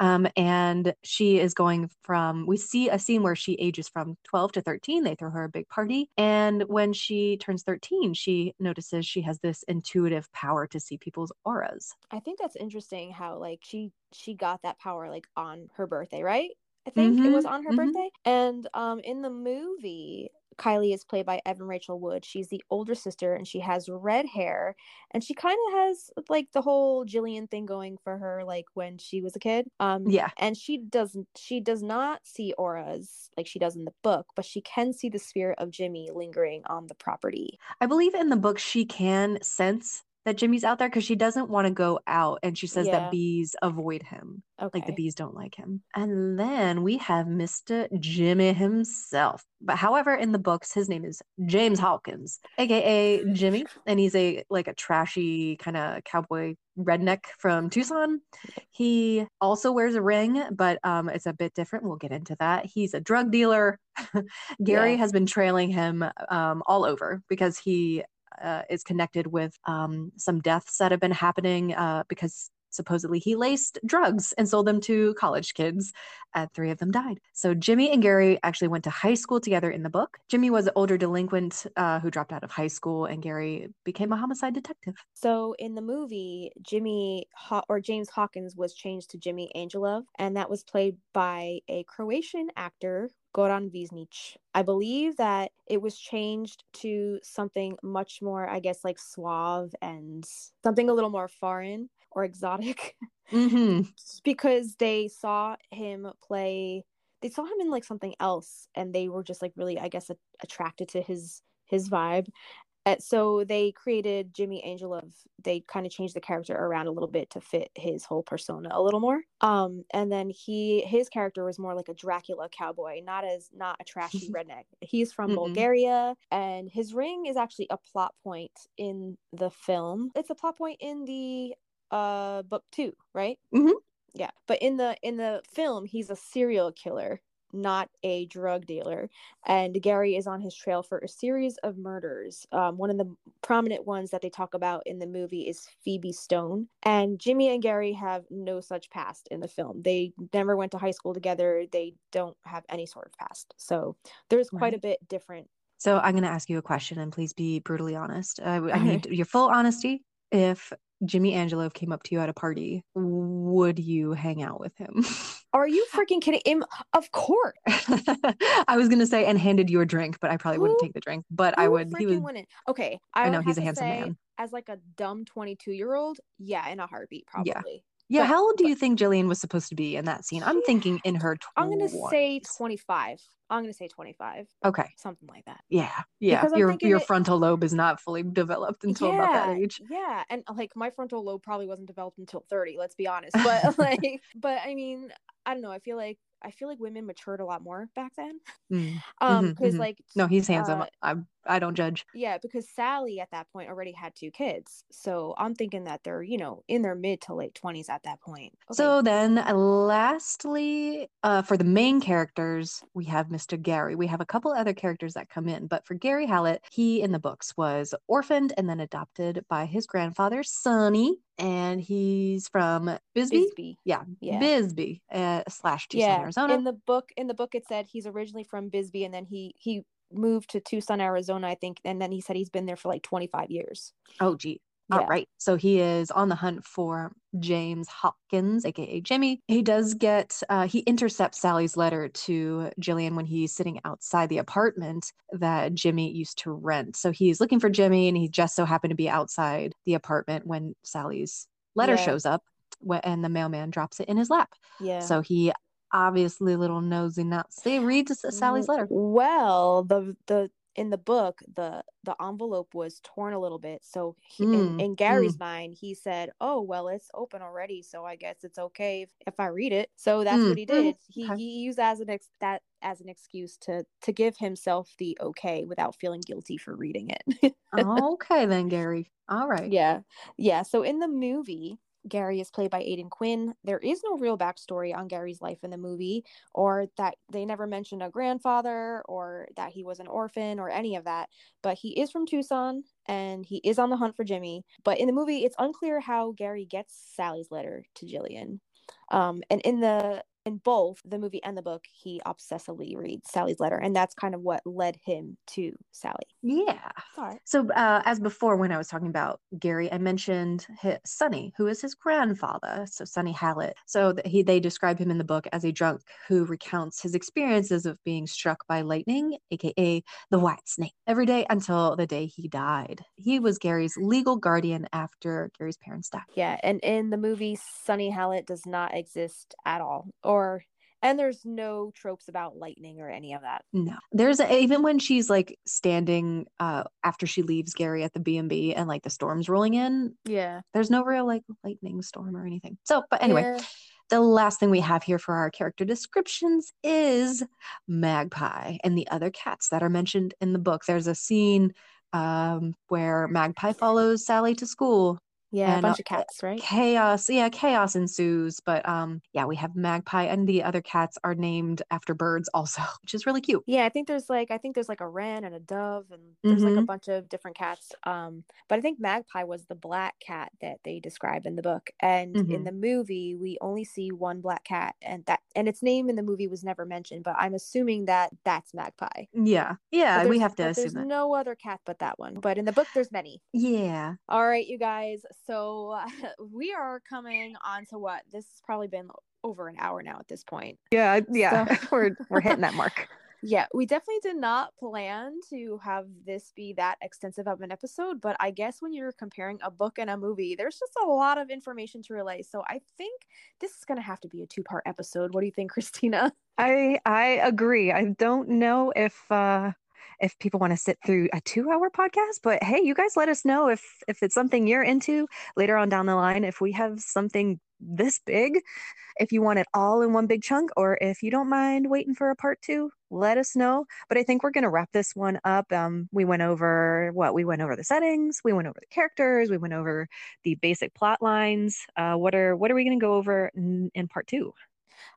Um, and she is going from, we see a scene where she ages from 12 to 13. They throw her a big party. And when she turns 13, she notices she has this intuitive power to see people's auras. I think that's interesting how like she she got that power like on her birthday, right? I think it was Mhm, on her mhm. birthday. And um in the movie, Kylie is played by Evan Rachel Wood. She's the older sister and she has red hair and she kind of has like the whole Jillian thing going for her like when she was a kid. Um Yeah. and she doesn't she does not see auras like she does in the book, but she can see the spirit of Jimmy lingering on the property. I believe in the book she can sense that Jimmy's out there because she doesn't want to go out and she says Yeah. that bees avoid him. Okay. Like the bees don't like him. And then we have Mr. Jimmy himself. But however, in the books, his name is James Hawkins, aka Jimmy, and he's a like a trashy kind of cowboy redneck from Tucson. He also wears a ring, but um, it's a bit different. We'll get into that. He's a drug dealer. [LAUGHS] Gary Yeah. has been trailing him um, all over because he uh, is connected with um, some deaths that have been happening uh, because supposedly he laced drugs and sold them to college kids and three of them died. So jimmy and gary actually went to high school together in the book. Jimmy was an older delinquent uh, who dropped out of high school and gary became a homicide detective. So in the movie, Jimmy or James Hawkins was changed to Jimmy Angelov, and that was played by a Croatian actor, Goran Višnjić. I believe that it was changed to something much more, I guess, like suave and something a little more foreign or exotic, mm-hmm. [LAUGHS] because they saw him play. They saw him in like something else, and they were just like really, I guess, a- attracted to his his vibe. Uh, so they created Jimmy Angelov. They kind of changed the character around a little bit to fit his whole persona a little more. Um, and then he his character was more like a Dracula cowboy, not as not a trashy [LAUGHS] redneck. He's from Mm-mm. Bulgaria, and his ring is actually a plot point in the film. It's a plot point in the uh book too, right? Mhm. Yeah, but in the in the film, he's a serial killer, not a drug dealer and Gary is on his trail for a series of murders. Um, one of the prominent ones that they talk about in the movie is Phoebe Stone. And Jimmy and Gary have no such past in the film. They never went to high school together. They don't have any sort of past. So there's quite a bit different. so i'm going to ask you a question and please be brutally honest i, I need [LAUGHS] your full honesty if jimmy angelov came up to you at a party would you hang out with him [LAUGHS] Are you freaking kidding? Im- of course. [LAUGHS] I was gonna say and handed you a drink, but I probably wouldn't take the drink. But I would. He would. wouldn't? Okay, I I, know he's a handsome say, man. As like a dumb 22 year old, yeah, in a heartbeat, probably. Yeah. Yeah. But- how old do you think Jillian was supposed to be in that scene? I'm thinking in her. 20s. I'm gonna say 25. I'm gonna say 25, Okay. something like that. Yeah. Yeah. Your your it- frontal lobe is not fully developed until about that age. Yeah, and like my frontal lobe probably wasn't developed until 30, let's be honest. But [LAUGHS] like but I mean, I don't know, I feel like I feel like women matured a lot more back then. Mm. Um, Mhm, because mhm. like No, he's handsome. uh, I I don't judge. yeah, because Sally at that point already had two kids. So I'm thinking that they're, you know, in their mid to late 20s at that point. Okay. So then, uh, lastly, uh, for the main characters, we have Mr. Gary. We have a couple other characters that come in, but for Gary Hallet, he in the books was orphaned and then adopted by his grandfather, Sonny, and he's from Bisbee. Bisbee. Yeah, Yeah. Bisbee uh, slash Tucson, yeah. Arizona. In the book in the book it said he's originally from Bisbee and then he he moved to Tucson, Arizona, I think, and then he said he's been there for like 25 years. oh, gee. Yeah. All right. So he is on the hunt for James Hopkins, aka Jimmy. He does get, uh, he intercepts Sally's letter to Jillian when he's sitting outside the apartment that Jimmy used to rent. So he's looking for Jimmy and he just so happened to be outside the apartment when Sally's letter Yeah. shows up and the mailman drops it in his lap. Yeah. So he obviously, little nosy Nazi, reads S- Sally's letter. Well, the the in the book, the the envelope was torn a little bit. So he, Mm, in, in Gary's mind, he said, "Oh, well, it's open already, so I guess it's okay if, if I read it." So that's Mm, what he mm, did. He okay. he used as an ex- that as an excuse to to give himself the okay without feeling guilty for reading it. [LAUGHS] okay, then, Gary. All right. Yeah. Yeah. So in the movie, Gary is played by Aidan Quinn. There is no real backstory on Gary's life in the movie, or that they never mentioned a grandfather, or that he was an orphan, or any of that. But he is from Tucson and he is on the hunt for Jimmy. But in the movie, it's unclear how Gary gets Sally's letter to Jillian. Um, and in the in both the movie and the book, he obsessively reads Sally's letter, and that's kind of what led him to Sally. Yeah. Sorry. So, uh, as before, when I was talking about Gary, I mentioned his, Sonny, who is his grandfather. So, Sonny Hallet. So, th- he they describe him in the book as a drunk who recounts his experiences of being struck by lightning, aka the white snake, every day until the day he died. He was Gary's legal guardian after Gary's parents died. Yeah, and in the movie, Sonny Hallet does not exist at all, or and there's no tropes about lightning or any of that. No, there's a, even when she's like standing uh, after she leaves Gary at the B and B, and like the storm's rolling in. Yeah. There's no real like lightning storm or anything. So, but anyway, Yeah. the last thing we have here for our character descriptions is Magpie and the other cats that are mentioned in the book. There's a scene um, where Magpie follows Sally to school. Yeah, a bunch uh, of cats, right? Chaos, yeah, chaos ensues. But um, yeah, we have Magpie, and the other cats are named after birds also, [LAUGHS] which is really cute. Yeah, I think there's like I think there's like a wren and a dove and there's like a Mhm. bunch of different cats. Um, but I think Magpie was the black cat that they describe in the book. And in Mhm. the movie, we only see one black cat and that and its name in the movie was never mentioned, but I'm assuming that that's Magpie. Yeah, yeah, we have to assume there's that. no other cat but that one. But in the book there's many. Yeah, All right, you guys. So [LAUGHS] we are coming on to what this has probably been over an hour now at this point. yeah, yeah. [LAUGHS] we're we're hitting that mark. [LAUGHS] Yeah, we definitely did not plan to have this be that extensive of an episode, but I guess when you're comparing a book and a movie, there's just a lot of information to relay. So I think this is going to have to be a two part episode. What do you think, Kristina? I I agree. I don't know if uh if people want to sit through a 2-hour podcast, but hey, you guys let us know if if it's something you're into later on down the line if we have something this big, if you want it all in one big chunk or if you don't mind waiting for a part 2, let us know. But I think we're going to wrap this one up. Um we went over what we went over the settings, we went over the characters, we went over the basic plot lines. Uh what are what are we going to go over in, in part 2?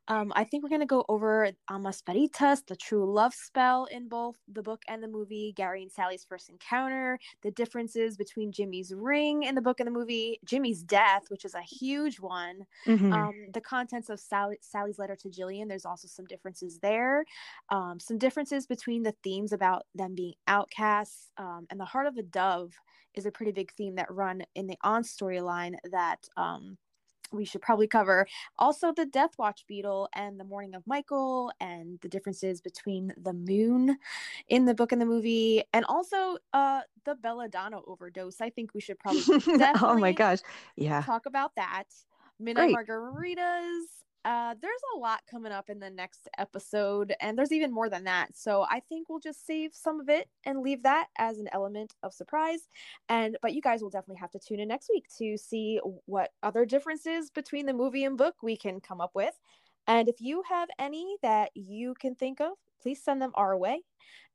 Um, I think we're going to go over Amas Veritas, the true love spell in both the book and the movie, Gary and Sally's first encounter, the differences between Jimmy's ring in the book and the movie, Jimmy's death, which is a huge one, Mhm. um, the contents of Sally, Sally's letter to Jillian. There's also some differences there. Um, some differences between the themes about them being outcasts. Um, and the heart of a dove is a pretty big theme that run in the on storyline that um, we should probably cover. Also, the Death Watch beetle and the Mourning of Michael, and the differences between the moon in the book and the movie, and also uh, the Belladonna overdose. I think we should probably [LAUGHS] oh my gosh. Yeah. talk about that. Midnight Great. margaritas. Uh, there's a lot coming up in the next episode, and there's even more than that. So I think we'll just save some of it and leave that as an element of surprise. And but you guys will definitely have to tune in next week to see what other differences between the movie and book we can come up with. And if you have any that you can think of, please send them our way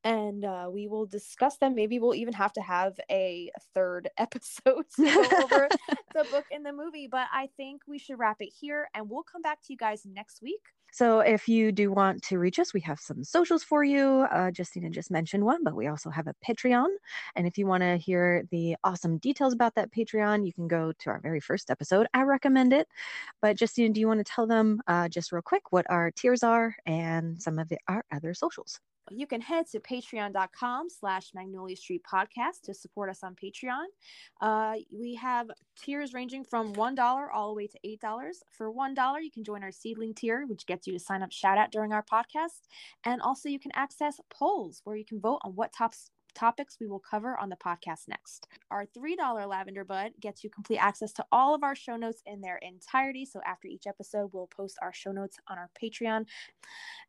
and uh, we will discuss them. Maybe we'll even have to have a third [LAUGHS] episode to go over [LAUGHS] the book and the movie. But I think we should wrap it here and we'll come back to you guys next week. So if you do want to reach us, we have some socials for you. Uh, Justina just mentioned one, but we also have a Patreon. And if you want to hear the awesome details about that Patreon, you can go to our very first episode. I recommend it. But Justina, do you want to tell them uh, just real quick what our tiers are and some of the, our other socials? You can head to patreon.com slash magnolia street podcast to support us on patreon. Uh, we have tiers ranging from $1 all the way to $8 for $1 you can join our seedling tier which gets you to sign up shout out during our podcast. And also you can access polls where you can vote on what tops topics we will cover on the podcast next. Our $3 lavender bud gets you complete access to all of our show notes in their entirety. So after each episode, we'll post our show notes on our Patreon.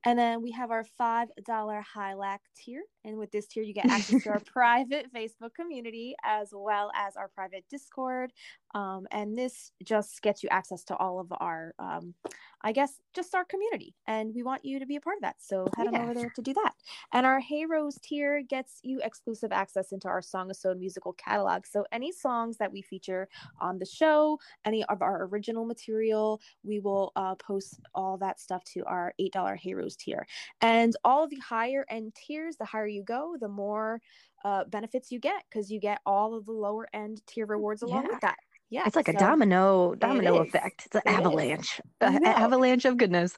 And then we have our $5 Hylac tier. And with this tier, you get access to our [LAUGHS] private Facebook community as well as our private Discord. Um, and this just gets you access to all of our, um, I guess, just our community. And we want you to be a part of that. So head on over there to do that. And our Hey Rose tier gets you exclusive access into our Song of Sode musical catalog. So any songs that we feature on the show, any of our original material, we will uh, post all that stuff to our $8 Hey Rose tier. And all the higher end tiers, the higher you go, the more uh, benefits you get because you get all of the lower end tier rewards along Yeah. with that. Yeah, It's like a domino domino effect. It's an It avalanche, I [LAUGHS] a- a- avalanche of goodness.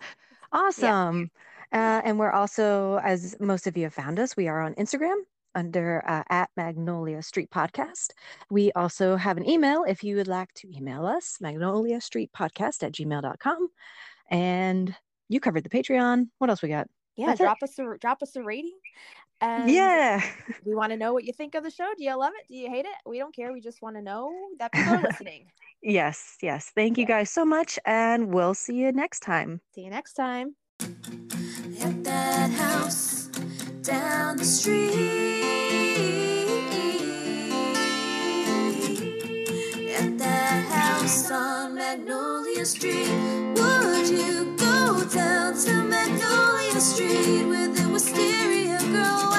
Awesome. Uh, and we're also, as most of you have found us, we are on Instagram under uh, at Magnolia Street Podcast. We also have an email if you would like to email us, Magnolia Street Podcast at gmail.com. And you covered the Patreon. What else we got? Yeah, That's it. drop us a drop us a rating. And yeah. [LAUGHS] we want to know what you think of the show. Do you love it? Do you hate it? We don't care. We just want to know that people are listening. [LAUGHS] yes, yes. Thank you guys so much. And we'll see you next time. See you next time. At that house down the street. At that house on Magnolia Street. Would you go down to Magnolia Street where there was? Hello.